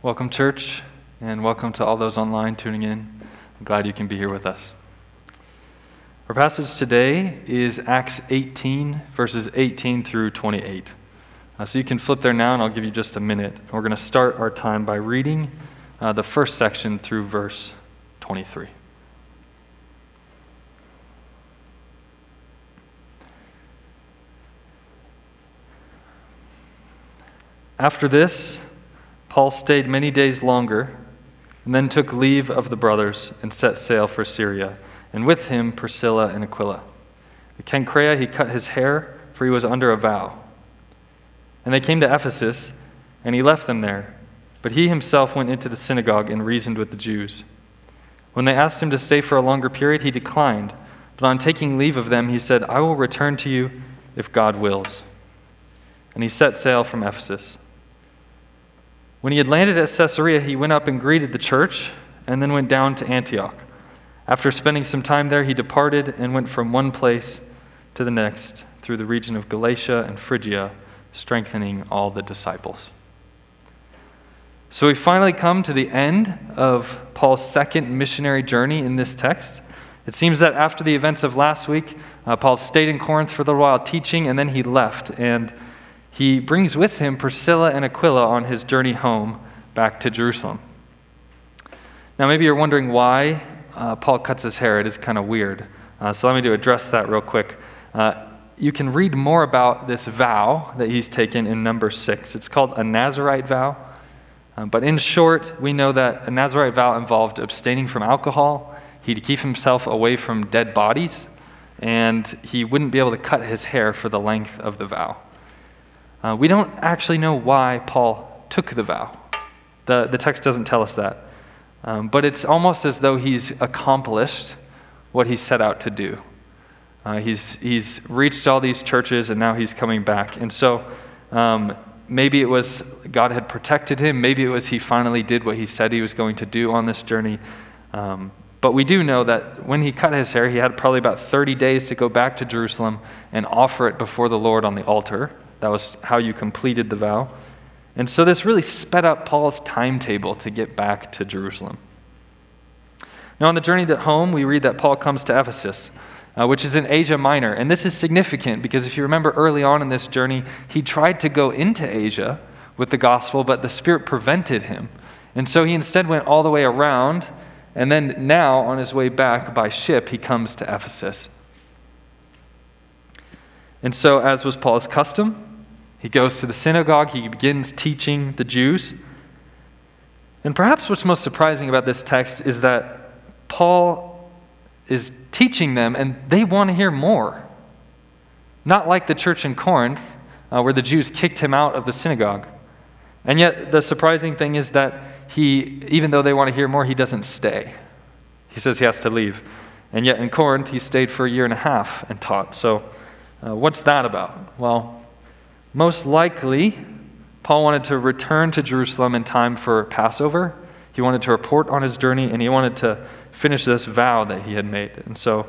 Welcome, church, and welcome to all those online tuning in. I'm glad you can be here with us. Our passage today is Acts 18, verses 18 through 28. Uh, so you can flip there now, and I'll give you just a minute. We're going to start our time by reading uh, the first section through verse 23. After this, Paul stayed many days longer and then took leave of the brothers and set sail for Syria, and with him Priscilla and Aquila. At Cenchrea he cut his hair, for he was under a vow. And they came to Ephesus, and he left them there. But he himself went into the synagogue and reasoned with the Jews. When they asked him to stay for a longer period, he declined. But on taking leave of them, he said, I will return to you if God wills. And he set sail from Ephesus. When he had landed at Caesarea, he went up and greeted the church and then went down to Antioch. After spending some time there, he departed and went from one place to the next through the region of Galatia and Phrygia, strengthening all the disciples. So we finally come to the end of Paul's second missionary journey in this text. It seems that after the events of last week, uh, Paul stayed in Corinth for a little while teaching, and then he left. And he brings with him Priscilla and Aquila on his journey home back to Jerusalem. Now, maybe you're wondering why uh, Paul cuts his hair. It is kind of weird. Uh, so, let me do address that real quick. Uh, you can read more about this vow that he's taken in number six. It's called a Nazarite vow. Uh, but in short, we know that a Nazarite vow involved abstaining from alcohol, he'd keep himself away from dead bodies, and he wouldn't be able to cut his hair for the length of the vow. Uh, we don't actually know why Paul took the vow. The, the text doesn't tell us that. Um, but it's almost as though he's accomplished what he set out to do. Uh, he's, he's reached all these churches and now he's coming back. And so um, maybe it was God had protected him. Maybe it was he finally did what he said he was going to do on this journey. Um, but we do know that when he cut his hair, he had probably about 30 days to go back to Jerusalem and offer it before the Lord on the altar. That was how you completed the vow. And so this really sped up Paul's timetable to get back to Jerusalem. Now, on the journey that home, we read that Paul comes to Ephesus, uh, which is in Asia Minor. And this is significant because if you remember early on in this journey, he tried to go into Asia with the gospel, but the Spirit prevented him. And so he instead went all the way around. And then now, on his way back by ship, he comes to Ephesus. And so, as was Paul's custom, he goes to the synagogue, he begins teaching the Jews. And perhaps what's most surprising about this text is that Paul is teaching them and they want to hear more. Not like the church in Corinth, uh, where the Jews kicked him out of the synagogue. And yet, the surprising thing is that he, even though they want to hear more, he doesn't stay. He says he has to leave. And yet, in Corinth, he stayed for a year and a half and taught. So, uh, what's that about? Well, most likely, Paul wanted to return to Jerusalem in time for Passover. He wanted to report on his journey and he wanted to finish this vow that he had made. And so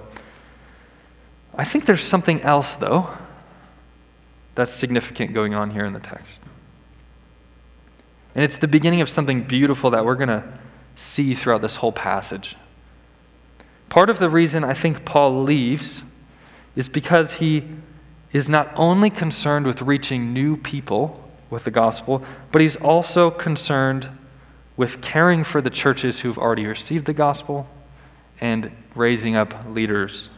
I think there's something else, though, that's significant going on here in the text. And it's the beginning of something beautiful that we're going to see throughout this whole passage. Part of the reason I think Paul leaves is because he is not only concerned with reaching new people with the gospel, but he's also concerned with caring for the churches who've already received the gospel and raising up leaders.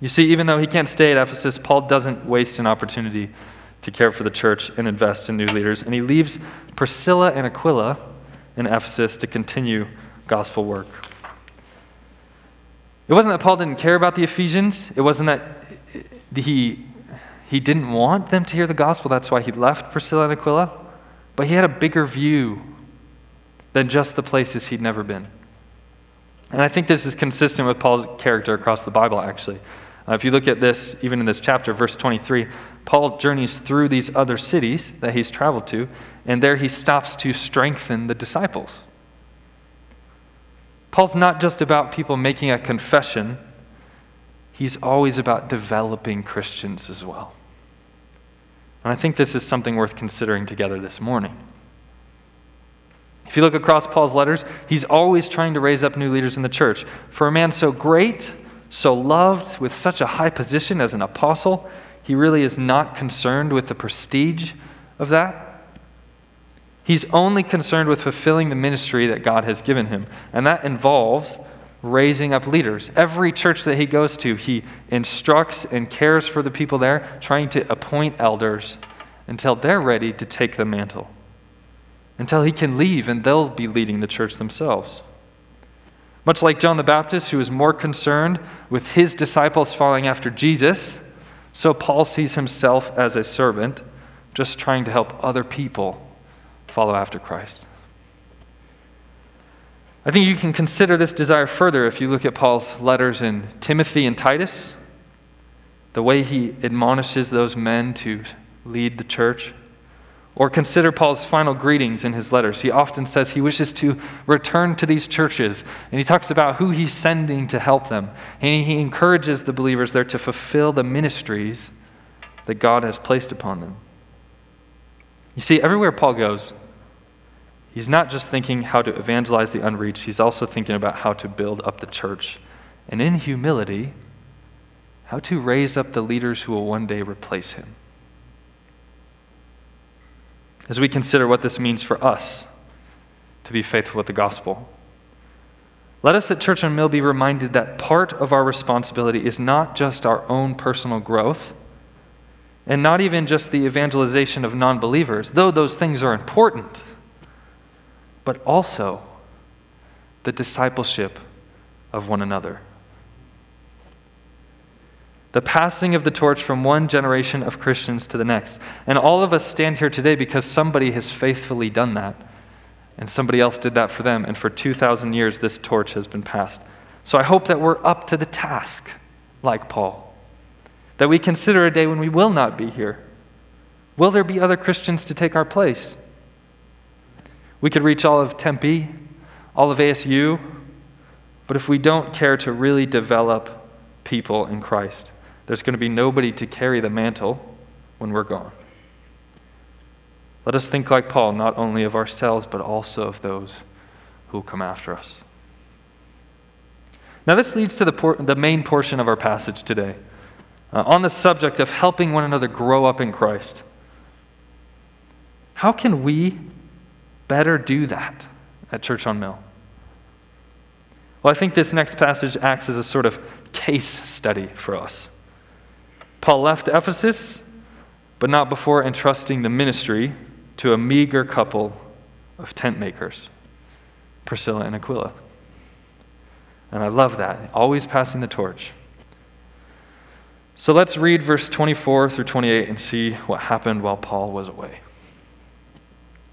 You see, even though he can't stay at Ephesus, Paul doesn't waste an opportunity to care for the church and invest in new leaders. And he leaves Priscilla and Aquila in Ephesus to continue gospel work. It wasn't that Paul didn't care about the Ephesians, it wasn't that he, he didn't want them to hear the gospel. That's why he left Priscilla and Aquila. But he had a bigger view than just the places he'd never been. And I think this is consistent with Paul's character across the Bible, actually. Uh, if you look at this, even in this chapter, verse 23, Paul journeys through these other cities that he's traveled to, and there he stops to strengthen the disciples. Paul's not just about people making a confession he's always about developing Christians as well. And I think this is something worth considering together this morning. If you look across Paul's letters, he's always trying to raise up new leaders in the church. For a man so great, so loved, with such a high position as an apostle, he really is not concerned with the prestige of that. He's only concerned with fulfilling the ministry that God has given him, and that involves raising up leaders. Every church that he goes to, he instructs and cares for the people there, trying to appoint elders until they're ready to take the mantle, until he can leave and they'll be leading the church themselves. Much like John the Baptist, who was more concerned with his disciples following after Jesus, so Paul sees himself as a servant, just trying to help other people follow after Christ. I think you can consider this desire further if you look at Paul's letters in Timothy and Titus, the way he admonishes those men to lead the church. Or consider Paul's final greetings in his letters. He often says he wishes to return to these churches, and he talks about who he's sending to help them. And he encourages the believers there to fulfill the ministries that God has placed upon them. You see, everywhere Paul goes, He's not just thinking how to evangelize the unreached, he's also thinking about how to build up the church. And in humility, how to raise up the leaders who will one day replace him. As we consider what this means for us to be faithful with the gospel, let us at Church on Mill be reminded that part of our responsibility is not just our own personal growth and not even just the evangelization of non believers, though those things are important but also the discipleship of one another. The passing of the torch from one generation of Christians to the next. And all of us stand here today because somebody has faithfully done that. And somebody else did that for them. And for 2,000 years, this torch has been passed. So I hope that we're up to the task, like Paul. That we consider a day when we will not be here. Will there be other Christians to take our place? We could reach all of Tempe, all of ASU, but if we don't care to really develop people in Christ, there's going to be nobody to carry the mantle when we're gone. Let us think like Paul, not only of ourselves, but also of those who come after us. Now, this leads to the, por- the main portion of our passage today uh, on the subject of helping one another grow up in Christ. How can we better do that at Church on Mill? Well, I think this next passage acts as a sort of case study for us. Paul left Ephesus, but not before entrusting the ministry to a meager couple of tent makers, Priscilla and Aquila. And I love that, always passing the torch. So let's read verse 24 through 28 and see what happened while Paul was away.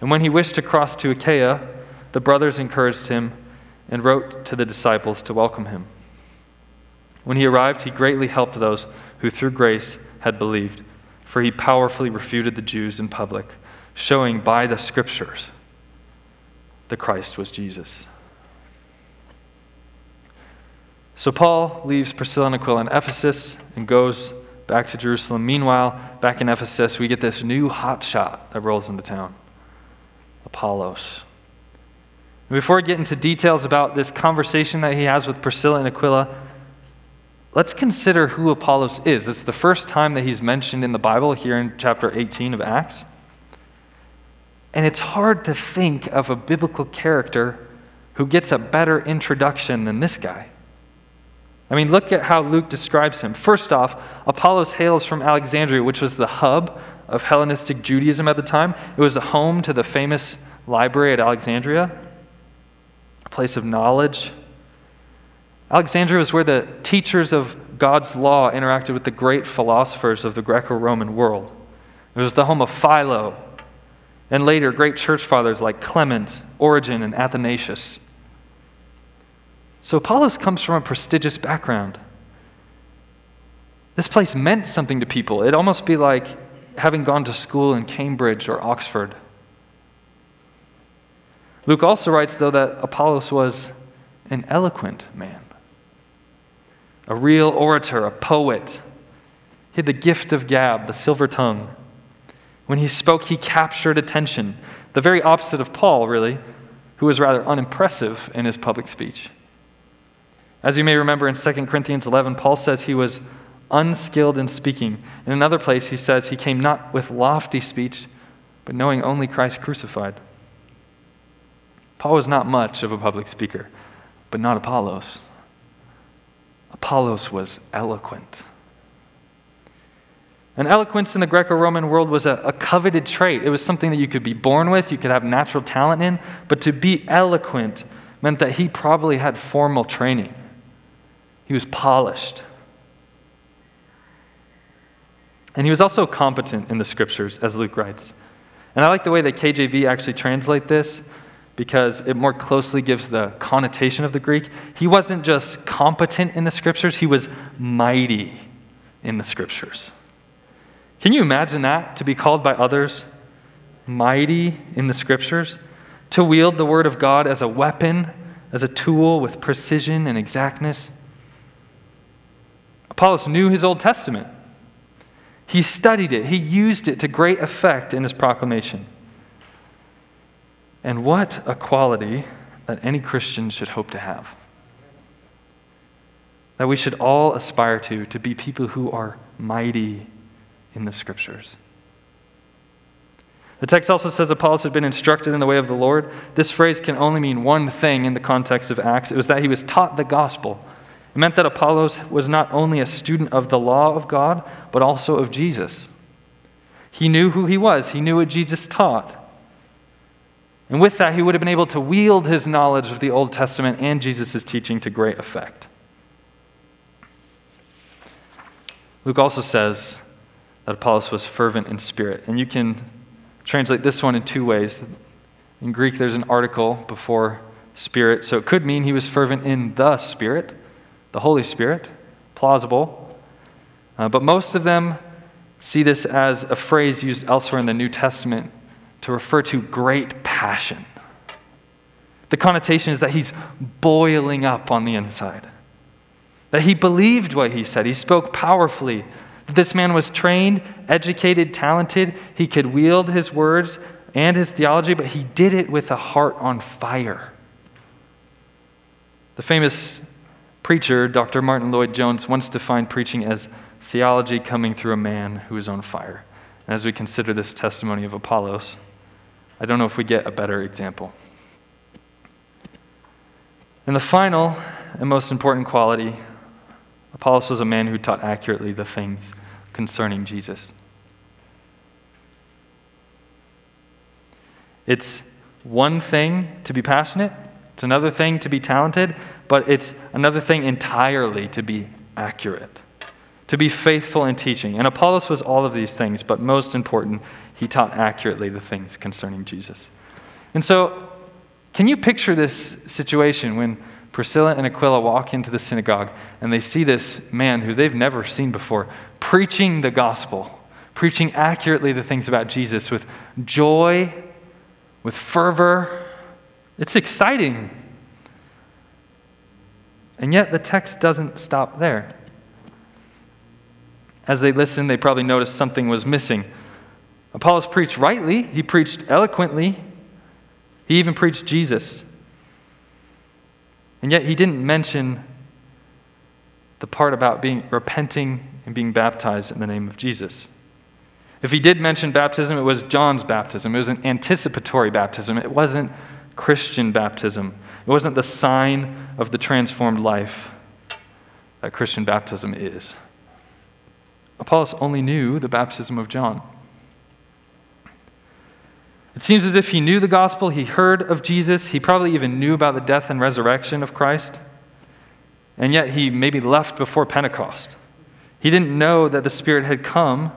And when he wished to cross to Achaia, the brothers encouraged him and wrote to the disciples to welcome him. When he arrived, he greatly helped those who through grace had believed, for he powerfully refuted the Jews in public, showing by the scriptures that Christ was Jesus. So Paul leaves Priscilla and Aquila in Ephesus and goes back to Jerusalem. Meanwhile, back in Ephesus, we get this new hot shot that rolls into town. Apollos. Before we get into details about this conversation that he has with Priscilla and Aquila, let's consider who Apollos is. It's the first time that he's mentioned in the Bible here in chapter 18 of Acts. And it's hard to think of a biblical character who gets a better introduction than this guy. I mean, look at how Luke describes him. First off, Apollos hails from Alexandria, which was the hub of Hellenistic Judaism at the time. It was a home to the famous library at Alexandria, a place of knowledge. Alexandria was where the teachers of God's law interacted with the great philosophers of the Greco Roman world. It was the home of Philo and later great church fathers like Clement, Origen, and Athanasius. So Apollos comes from a prestigious background. This place meant something to people. It'd almost be like having gone to school in Cambridge or Oxford. Luke also writes, though, that Apollos was an eloquent man, a real orator, a poet. He had the gift of gab, the silver tongue. When he spoke, he captured attention, the very opposite of Paul, really, who was rather unimpressive in his public speech. As you may remember in 2 Corinthians 11, Paul says he was unskilled in speaking. In another place, he says he came not with lofty speech, but knowing only Christ crucified. Paul was not much of a public speaker, but not Apollos. Apollos was eloquent. And eloquence in the Greco Roman world was a, a, coveted trait. It was something that you could be born with, you could have natural talent in, but to be eloquent meant that he probably had formal training. He was polished. And he was also competent in the scriptures, as Luke writes. And I like the way that KJV actually translate this because it more closely gives the connotation of the Greek. He wasn't just competent in the scriptures, he was mighty in the scriptures. Can you imagine that? To be called by others mighty in the scriptures? To wield the word of God as a weapon, as a tool with precision and exactness? Apollos knew his Old Testament. He studied it, he used it to great effect in his proclamation. And what a quality that any Christian should hope to have. That we should all aspire to, to be people who are mighty in the scriptures. The text also says Apollos had been instructed in the way of the Lord. This phrase can only mean one thing in the context of Acts it was that he was taught the gospel. It meant that Apollos was not only a student of the law of God, but also of Jesus. He knew who he was, he knew what Jesus taught. And with that, he would have been able to wield his knowledge of the Old Testament and Jesus' teaching to great effect. Luke also says that Apollos was fervent in spirit. And you can translate this one in two ways. In Greek, there's an article before spirit, so it could mean he was fervent in the Spirit the Holy Spirit. Plausible. Uh, but most of them see this as a phrase used elsewhere in the New Testament to refer to great passion. The connotation is that he's boiling up on the inside, that he believed what he said, he spoke powerfully, that this man was trained, educated, talented, he could wield his words and his theology, but he did it with a heart on fire. The famous preacher, Dr. Martyn Lloyd-Jones, once defined preaching as theology coming through a man who is on fire. And as we consider this testimony of Apollos, I don't know if we get a better example. And the final and most important quality Apollos was a man who taught accurately the things concerning Jesus. It's one thing to be passionate, it's another thing to be talented, but it's another thing entirely to be accurate, to be faithful in teaching. And Apollos was all of these things, but most important, he taught accurately the things concerning Jesus. And so, can you picture this situation when Priscilla and Aquila walk into the synagogue and they see this man who they've never seen before preaching the gospel, preaching accurately the things about Jesus with joy, with fervor, it's exciting. And yet the text doesn't stop there. As they listened, they probably noticed something was missing. Apollos preached rightly, he preached eloquently, he even preached Jesus. And yet he didn't mention the part about being repenting and being baptized in the name of Jesus. If he did mention baptism, it was John's baptism. It was an anticipatory baptism. It wasn't Christian baptism. It wasn't the sign of the transformed life that Christian baptism is. Apollos only knew the baptism of John. It seems as if he knew the gospel, he heard of Jesus, he probably even knew about the death and resurrection of Christ, and yet he maybe left before Pentecost. He didn't know that the Spirit had come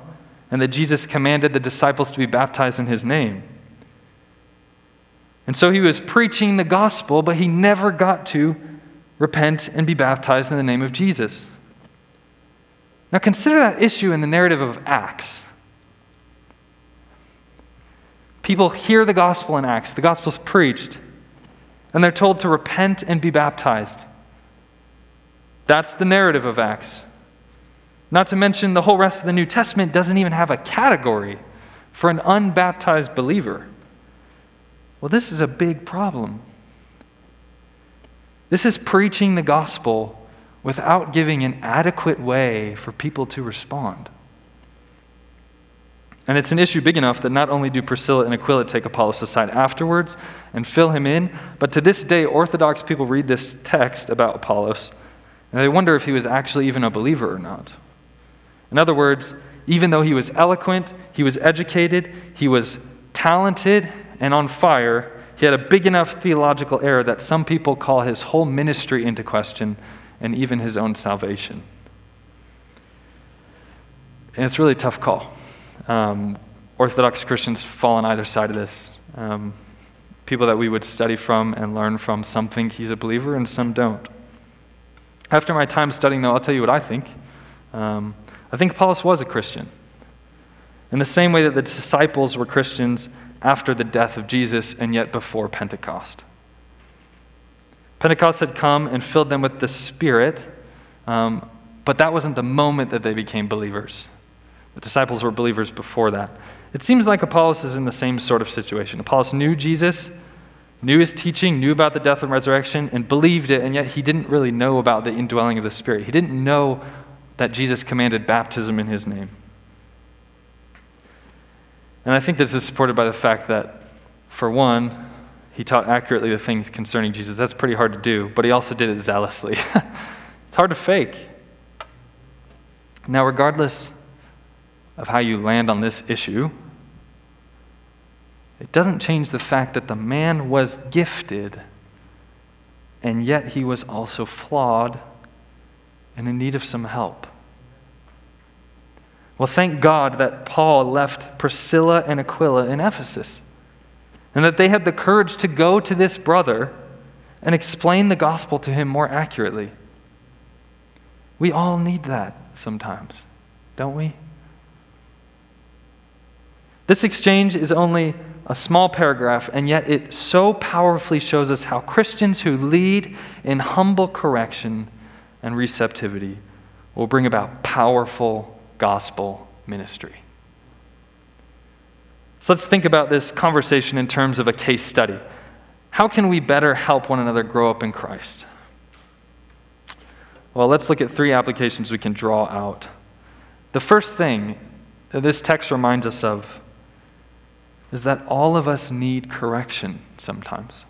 and that Jesus commanded the disciples to be baptized in his name. And so he was preaching the gospel, but he never got to repent and be baptized in the name of Jesus. Now consider that issue in the narrative of Acts. People hear the gospel in Acts, the gospel's preached, and they're told to repent and be baptized. That's the narrative of Acts. Not to mention, the whole rest of the New Testament doesn't even have a category for an unbaptized believer. Well, this is a big problem. This is preaching the gospel without giving an adequate way for people to respond. And it's an issue big enough that not only do Priscilla and Aquila take Apollos aside afterwards and fill him in, but to this day, Orthodox people read this text about Apollos and they wonder if he was actually even a believer or not. In other words, even though he was eloquent, he was educated, he was talented and on fire, he had a big enough theological error that some people call his whole ministry into question and even his own salvation. And it's really a tough call. Um, Orthodox Christians fall on either side of this. Um, people that we would study from and learn from, some think he's a believer and some don't. After my time studying, though, I'll tell you what I think. Um, I think Apollos was a Christian. In the same way that the disciples were Christians after the death of Jesus and yet before Pentecost. Pentecost had come and filled them with the Spirit, um, but that wasn't the moment that they became believers. The disciples were believers before that. It seems like Apollos is in the same sort of situation. Apollos knew Jesus, knew his teaching, knew about the death and resurrection, and believed it, and yet he didn't really know about the indwelling of the Spirit. He didn't know that Jesus commanded baptism in his name. And I think this is supported by the fact that, for one, he taught accurately the things concerning Jesus. That's pretty hard to do, but he also did it zealously. it's hard to fake. Now, regardless of how you land on this issue, it doesn't change the fact that the man was gifted, and yet he was also flawed and in need of some help. Well, thank God that Paul left Priscilla and Aquila in Ephesus and that they had the courage to go to this brother and explain the gospel to him more accurately. We all need that sometimes, don't we? This exchange is only a small paragraph, and yet it so powerfully shows us how Christians who lead in humble correction and receptivity will bring about powerful gospel ministry. So let's think about this conversation in terms of a case study. How can we better help one another grow up in Christ? Well, let's look at three applications we can draw out. The first thing that this text reminds us of is that all of us need correction sometimes.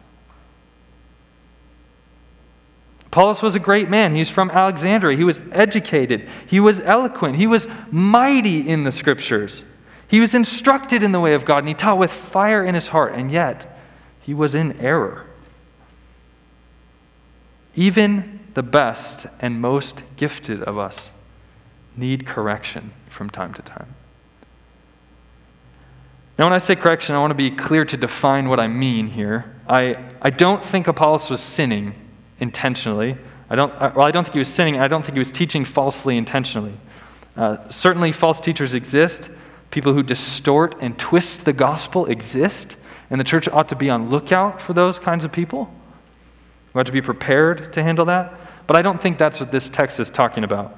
Apollos was a great man. He's from Alexandria. He was educated. He was eloquent. He was mighty in the scriptures. He was instructed in the way of God, and he taught with fire in his heart, and yet he was in error. Even the best and most gifted of us need correction from time to time. Now, when I say correction, I want to be clear to define what I mean here. I, I don't think Apollos was sinning intentionally. I don't, well, I don't think he was sinning. I don't think he was teaching falsely intentionally. Uh, certainly, false teachers exist. People who distort and twist the gospel exist, and the church ought to be on lookout for those kinds of people. We ought to be prepared to handle that. But I don't think that's what this text is talking about.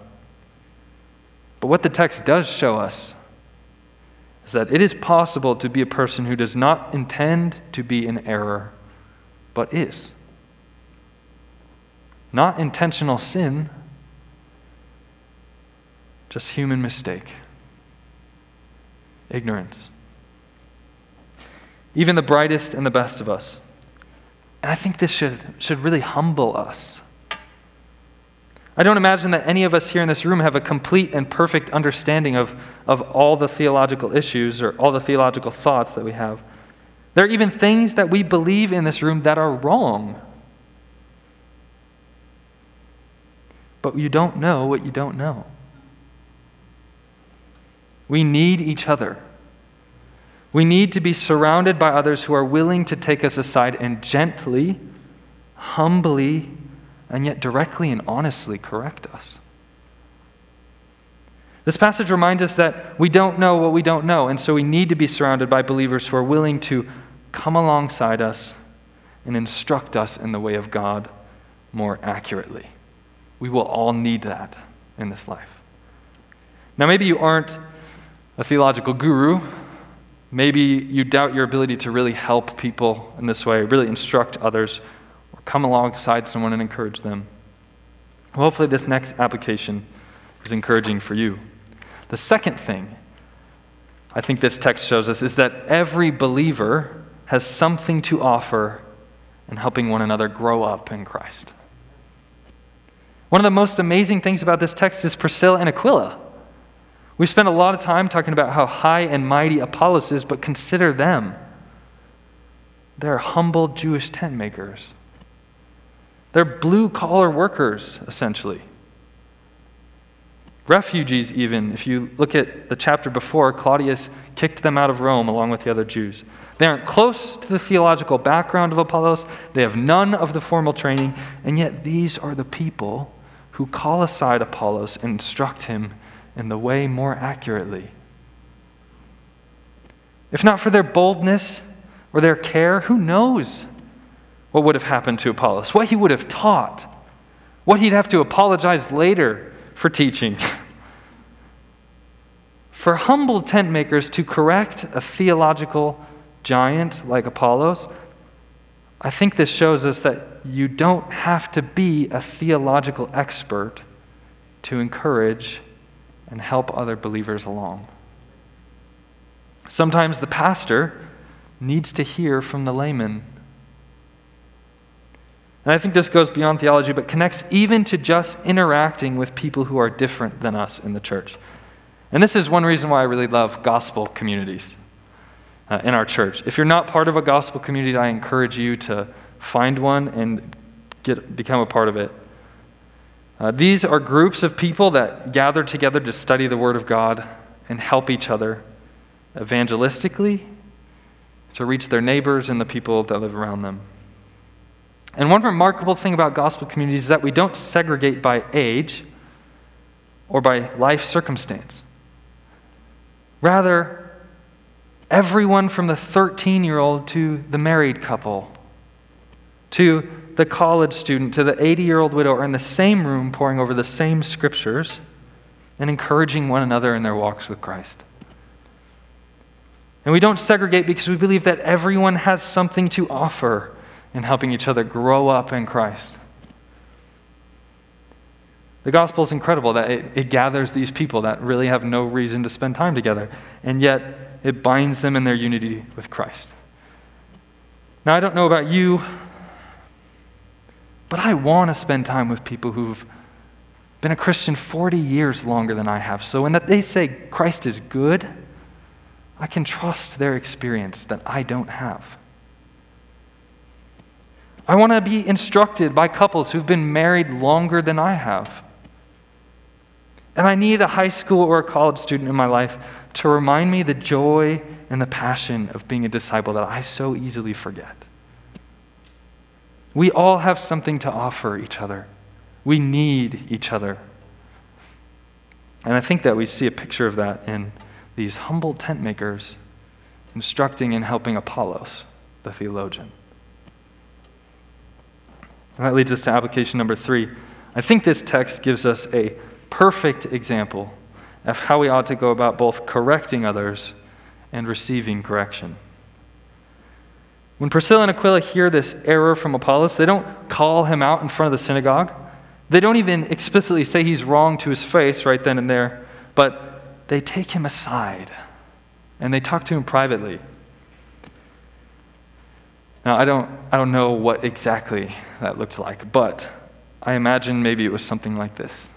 But what the text does show us is that it is possible to be a person who does not intend to be in error, but is. Not intentional sin, just human mistake, ignorance. Even the brightest and the best of us. And I think this should, should really humble us. I don't imagine that any of us here in this room have a complete and perfect understanding of, of all the theological issues or all the theological thoughts that we have. There are even things that we believe in this room that are wrong. But you don't know what you don't know. We need each other. We need to be surrounded by others who are willing to take us aside and gently, humbly, and yet directly and honestly correct us. This passage reminds us that we don't know what we don't know, and so we need to be surrounded by believers who are willing to come alongside us and instruct us in the way of God more accurately. We will all need that in this life. Now, maybe you aren't a theological guru. Maybe you doubt your ability to really help people in this way, really instruct others, or come alongside someone and encourage them. Well, hopefully, this next application is encouraging for you. The second thing I think this text shows us is that every believer has something to offer in helping one another grow up in Christ. One of the most amazing things about this text is Priscilla and Aquila. We spent a lot of time talking about how high and mighty Apollos is, but consider them. They're humble Jewish tent makers. They're blue collar workers, essentially. Refugees, even. If you look at the chapter before, Claudius kicked them out of Rome along with the other Jews. They aren't close to the theological background of Apollos, they have none of the formal training, and yet these are the people who call aside Apollos and instruct him in the way more accurately. If not for their boldness or their care, who knows what would have happened to Apollos, what he would have taught, what he'd have to apologize later for teaching. for humble tent makers to correct a theological giant like Apollos, I think this shows us that you don't have to be a theological expert to encourage and help other believers along. Sometimes the pastor needs to hear from the layman. And I think this goes beyond theology, but connects even to just interacting with people who are different than us in the church. And this is one reason why I really love gospel communities uh, in our church. If you're not part of a gospel community, I encourage you to find one and get, become a part of it. Uh, these are groups of people that gather together to study the Word of God and help each other evangelistically to reach their neighbors and the people that live around them. And one remarkable thing about gospel communities is that we don't segregate by age or by life circumstance. Rather, everyone from the 13 year old to the married couple, to the college student to the 80 year old widow are in the same room poring over the same scriptures and encouraging one another in their walks with Christ. And we don't segregate because we believe that everyone has something to offer in helping each other grow up in Christ. The gospel is incredible that it, it, gathers these people that really have no reason to spend time together, and yet it binds them in their unity with Christ. Now, I don't know about you, but I want to spend time with people who've been a Christian 40 years longer than I have. So when they say Christ is good, I can trust their experience that I don't have. I want to be instructed by couples who've been married longer than I have. And I need a high school or a college student in my life to remind me the joy and the passion of being a disciple that I so easily forget. We all have something to offer each other. We need each other. And I think that we see a picture of that in these humble tent makers instructing and helping Apollos, the theologian. And that leads us to application number three. I think this text gives us a perfect example of how we ought to go about both correcting others and receiving correction. When Priscilla and Aquila hear this error from Apollos, they don't call him out in front of the synagogue. They don't even explicitly say he's wrong to his face right then and there, but they take him aside and they talk to him privately. Now, I don't, I don't know what exactly that looked like, but I imagine maybe it was something like this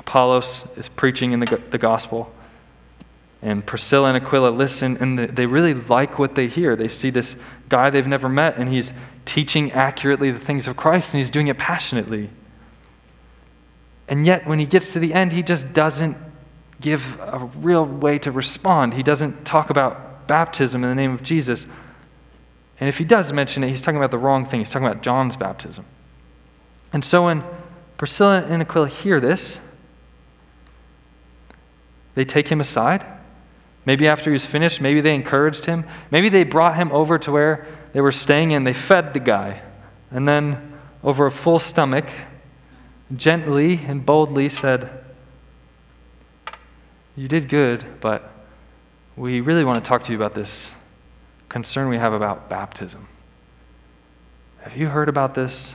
Apollos is preaching in the, the gospel. And Priscilla and Aquila listen, and they really like what they hear. They see this guy they've never met, and he's teaching accurately the things of Christ, and he's doing it passionately. And yet, when he gets to the end, he just doesn't give a real way to respond. He doesn't talk about baptism in the name of Jesus. And if he does mention it, he's talking about the wrong thing. He's talking about John's baptism. And so when Priscilla and Aquila hear this, they take him aside. Maybe after he's finished, maybe they encouraged him. Maybe they brought him over to where they were staying and they fed the guy. And then, over a full stomach, gently and boldly said, You did good, but we really want to talk to you about this concern we have about baptism. Have you heard about this?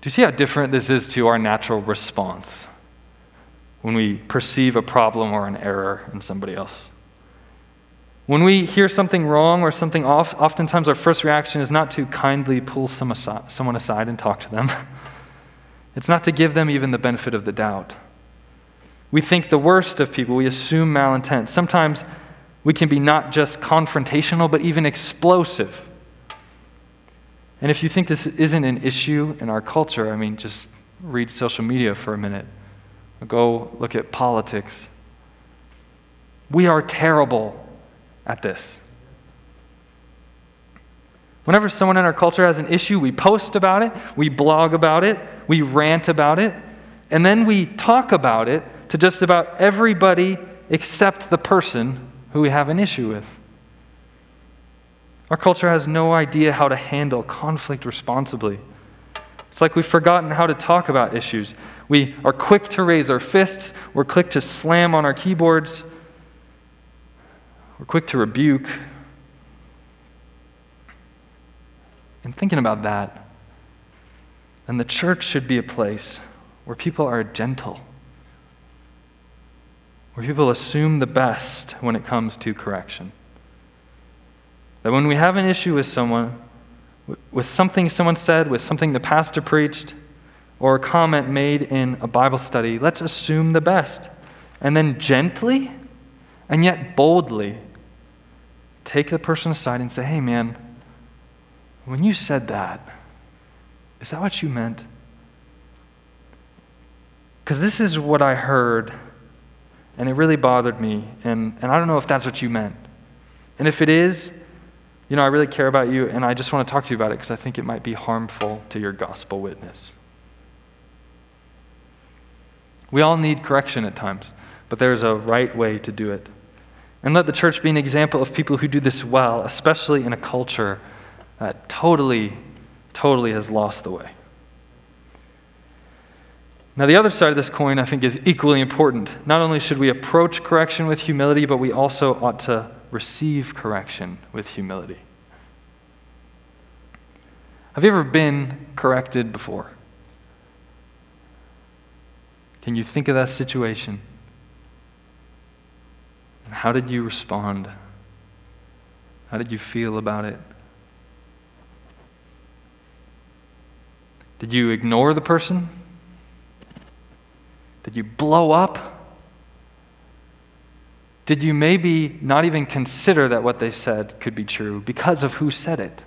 Do you see how different this is to our natural response when we perceive a problem or an error in somebody else? When we hear something wrong or something off, oftentimes our first reaction is not to kindly pull some aside, someone aside and talk to them. It's not to give them even the benefit of the doubt. We think the worst of people, we assume malintent. Sometimes we can be not just confrontational, but even explosive. And if you think this isn't an issue in our culture, I mean, just read social media for a minute. Go look at politics. We are terrible at this. Whenever someone in our culture has an issue, we post about it, we blog about it, we rant about it, and then we talk about it to just about everybody except the person who we have an issue with. Our culture has no idea how to handle conflict responsibly. It's like we've forgotten how to talk about issues. We are quick to raise our fists, we're quick to slam on our keyboards, we're quick to rebuke. And thinking about that, then the church should be a place where people are gentle, where people assume the best when it comes to correction. That when we have an issue with someone, with something someone said, with something the pastor preached, or a comment made in a Bible study, let's assume the best. And then gently and yet boldly take the person aside and say, hey, man, when you said that, is that what you meant? Because this is what I heard, and it really bothered me, and, and I don't know if that's what you meant. And if it is, you know, I really care about you, and I just want to talk to you about it because I think it might be harmful to your gospel witness. We all need correction at times, but there's a right way to do it. And let the church be an example of people who do this well, especially in a culture that totally, totally has lost the way. Now, the other side of this coin, I think, is equally important. Not only should we approach correction with humility, but we also ought to receive correction with humility. Have you ever been corrected before? Can you think of that situation? And how did you respond? How did you feel about it? Did you ignore the person? Did you blow up? Did you maybe not even consider that what they said could be true because of who said it?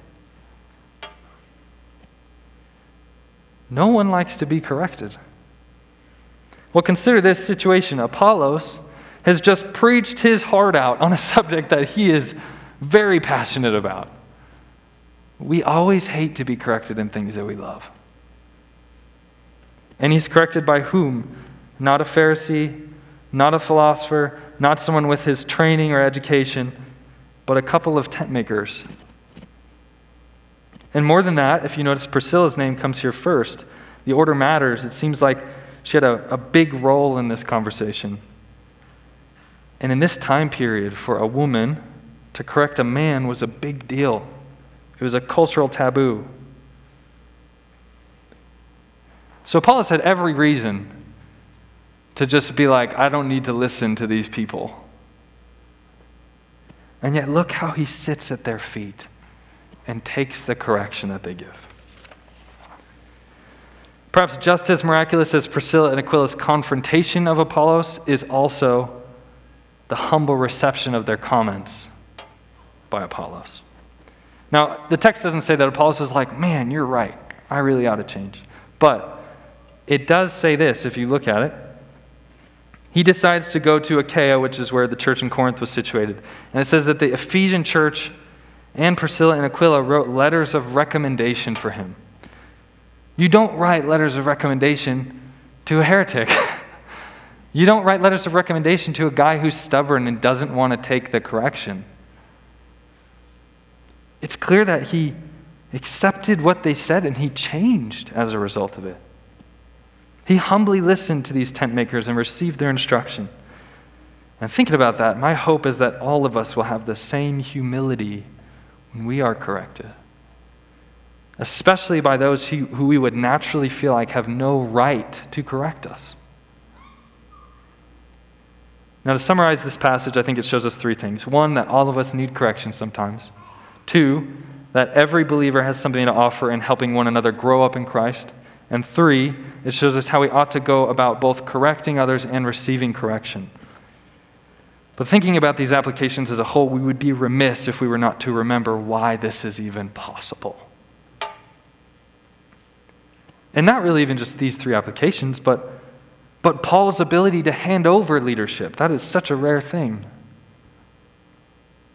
No one likes to be corrected. Well, consider this situation. Apollos has just preached his heart out on a subject that he is very passionate about. We always hate to be corrected in things that we love. And he's corrected by whom? Not a Pharisee, not a philosopher, not someone with his training or education, but a couple of tent makers. And more than that, if you notice Priscilla's name comes here first, the order matters. It seems like she had a, a big role in this conversation. And in this time period, for a woman to correct a man was a big deal, it was a cultural taboo. So Apollos had every reason to just be like, I don't need to listen to these people. And yet, look how he sits at their feet and takes the correction that they give. Perhaps just as miraculous as Priscilla and Aquila's confrontation of Apollos is also the humble reception of their comments by Apollos. Now, the text doesn't say that Apollos is like, man, you're right. I really ought to change. But it does say this if you look at it. He decides to go to Achaia, which is where the church in Corinth was situated. And it says that the Ephesian church and Priscilla and Aquila wrote letters of recommendation for him. You don't write letters of recommendation to a heretic. you don't write letters of recommendation to a guy who's stubborn and doesn't want to take the correction. It's clear that he accepted what they said and he changed as a result of it. He humbly listened to these tent makers and received their instruction. And thinking about that, my hope is that all of us will have the same humility when we are corrected, especially by those who, who we would naturally feel like have no right to correct us. Now, to summarize this passage, I think it shows us three things. One, that all of us need correction sometimes. Two, that every believer has something to offer in helping one another grow up in Christ. And three, it shows us how we ought to go about both correcting others and receiving correction. But thinking about these applications as a whole, we would be remiss if we were not to remember why this is even possible. And not really even just these three applications, but, but Paul's ability to hand over leadership. That is such a rare thing.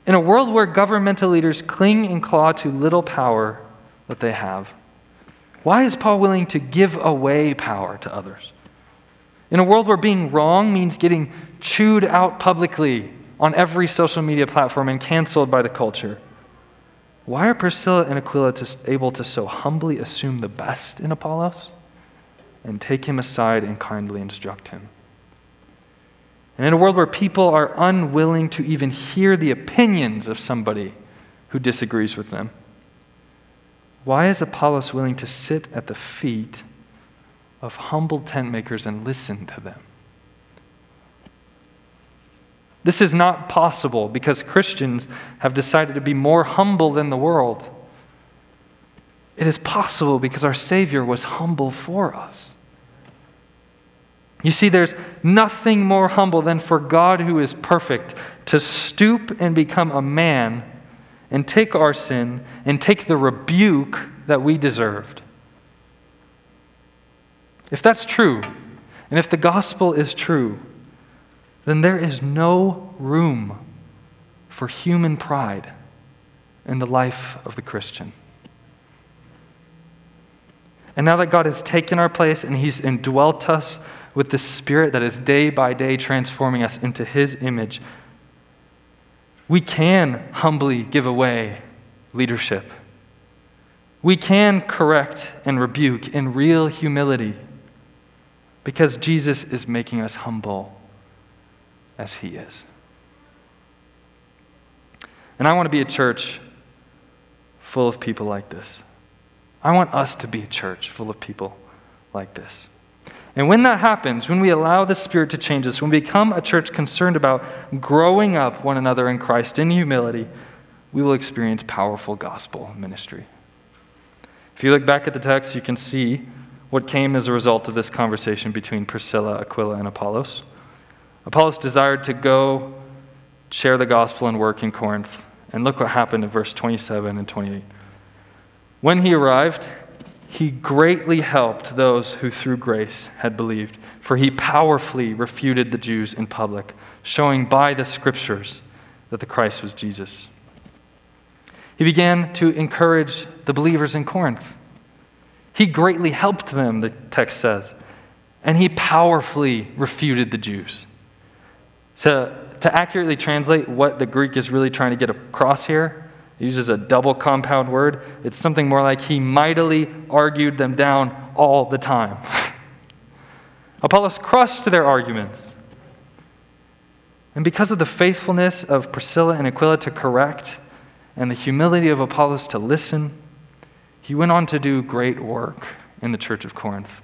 In a world where governmental leaders cling and claw to little power that they have, why is Paul willing to give away power to others? In a world where being wrong means getting chewed out publicly on every social media platform and canceled by the culture, why are Priscilla and Aquila able to so humbly assume the best in Apollos and take him aside and kindly instruct him? And in a world where people are unwilling to even hear the opinions of somebody who disagrees with them, why is Apollos willing to sit at the feet of humble tent makers and listen to them? This is not possible because Christians have decided to be more humble than the world. It is possible because our Savior was humble for us. You see, there's nothing more humble than for God, who is perfect, to stoop and become a man and take our sin and take the rebuke that we deserved. If that's true, and if the gospel is true, then there is no room for human pride in the life of the Christian. And now that God has taken our place and He's indwelt us with the Spirit that is day by day transforming us into His image, we can humbly give away leadership. We can correct and rebuke in real humility because Jesus is making us humble as He is. And I want to be a church full of people like this. I want us to be a church full of people like this. And when that happens, when we allow the Spirit to change us, when we become a church concerned about growing up one another in Christ in humility, we will experience powerful gospel ministry. If you look back at the text, you can see what came as a result of this conversation between Priscilla, Aquila, and Apollos. Apollos desired to go share the gospel and work in Corinth. And look what happened in verse 27 and 28. When he arrived, he greatly helped those who through grace had believed, for he powerfully refuted the Jews in public, showing by the scriptures that the Christ was Jesus. He began to encourage the believers in Corinth. He greatly helped them, the text says, and he powerfully refuted the Jews. To, to accurately translate what the Greek is really trying to get across here, it uses a double compound word. It's something more like he mightily argued them down all the time. Apollos crushed their arguments. And because of the faithfulness of Priscilla and Aquila to correct, and the humility of Apollos to listen, he went on to do great work in the church of Corinth.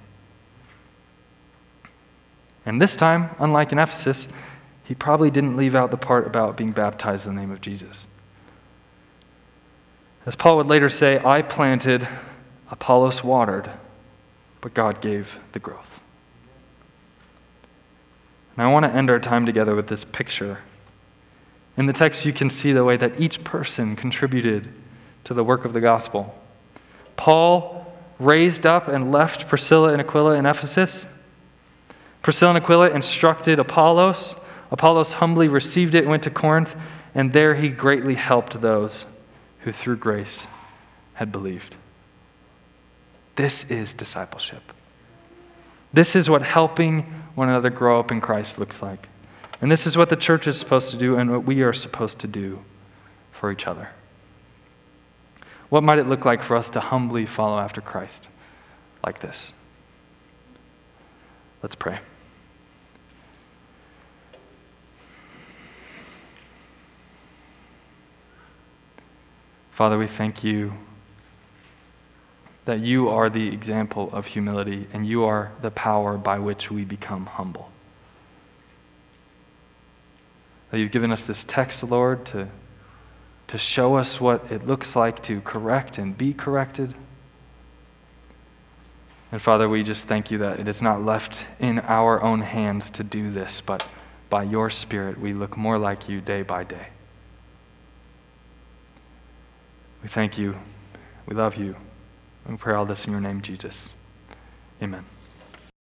And this time, unlike in Ephesus, he probably didn't leave out the part about being baptized in the name of Jesus. As Paul would later say, I planted, Apollos watered, but God gave the growth. And I want to end our time together with this picture. In the text, you can see the way that each person contributed to the work of the gospel. Paul raised up and left Priscilla and Aquila in Ephesus Priscilla and Aquila instructed Apollos. Apollos humbly received it and went to Corinth, and there he greatly helped those who through grace had believed. This is discipleship. This is what helping one another grow up in Christ looks like. And this is what the church is supposed to do and what we are supposed to do for each other. What might it look like for us to humbly follow after Christ like this? Let's pray. Father, we thank you that you are the example of humility and you are the power by which we become humble. That you've given us this text, Lord, to, to show us what it looks like to correct and be corrected. And Father, we just thank you that it is not left in our own hands to do this, but by your Spirit we look more like you day by day. We thank you. We love you. We pray all this in your name, Jesus. Amen.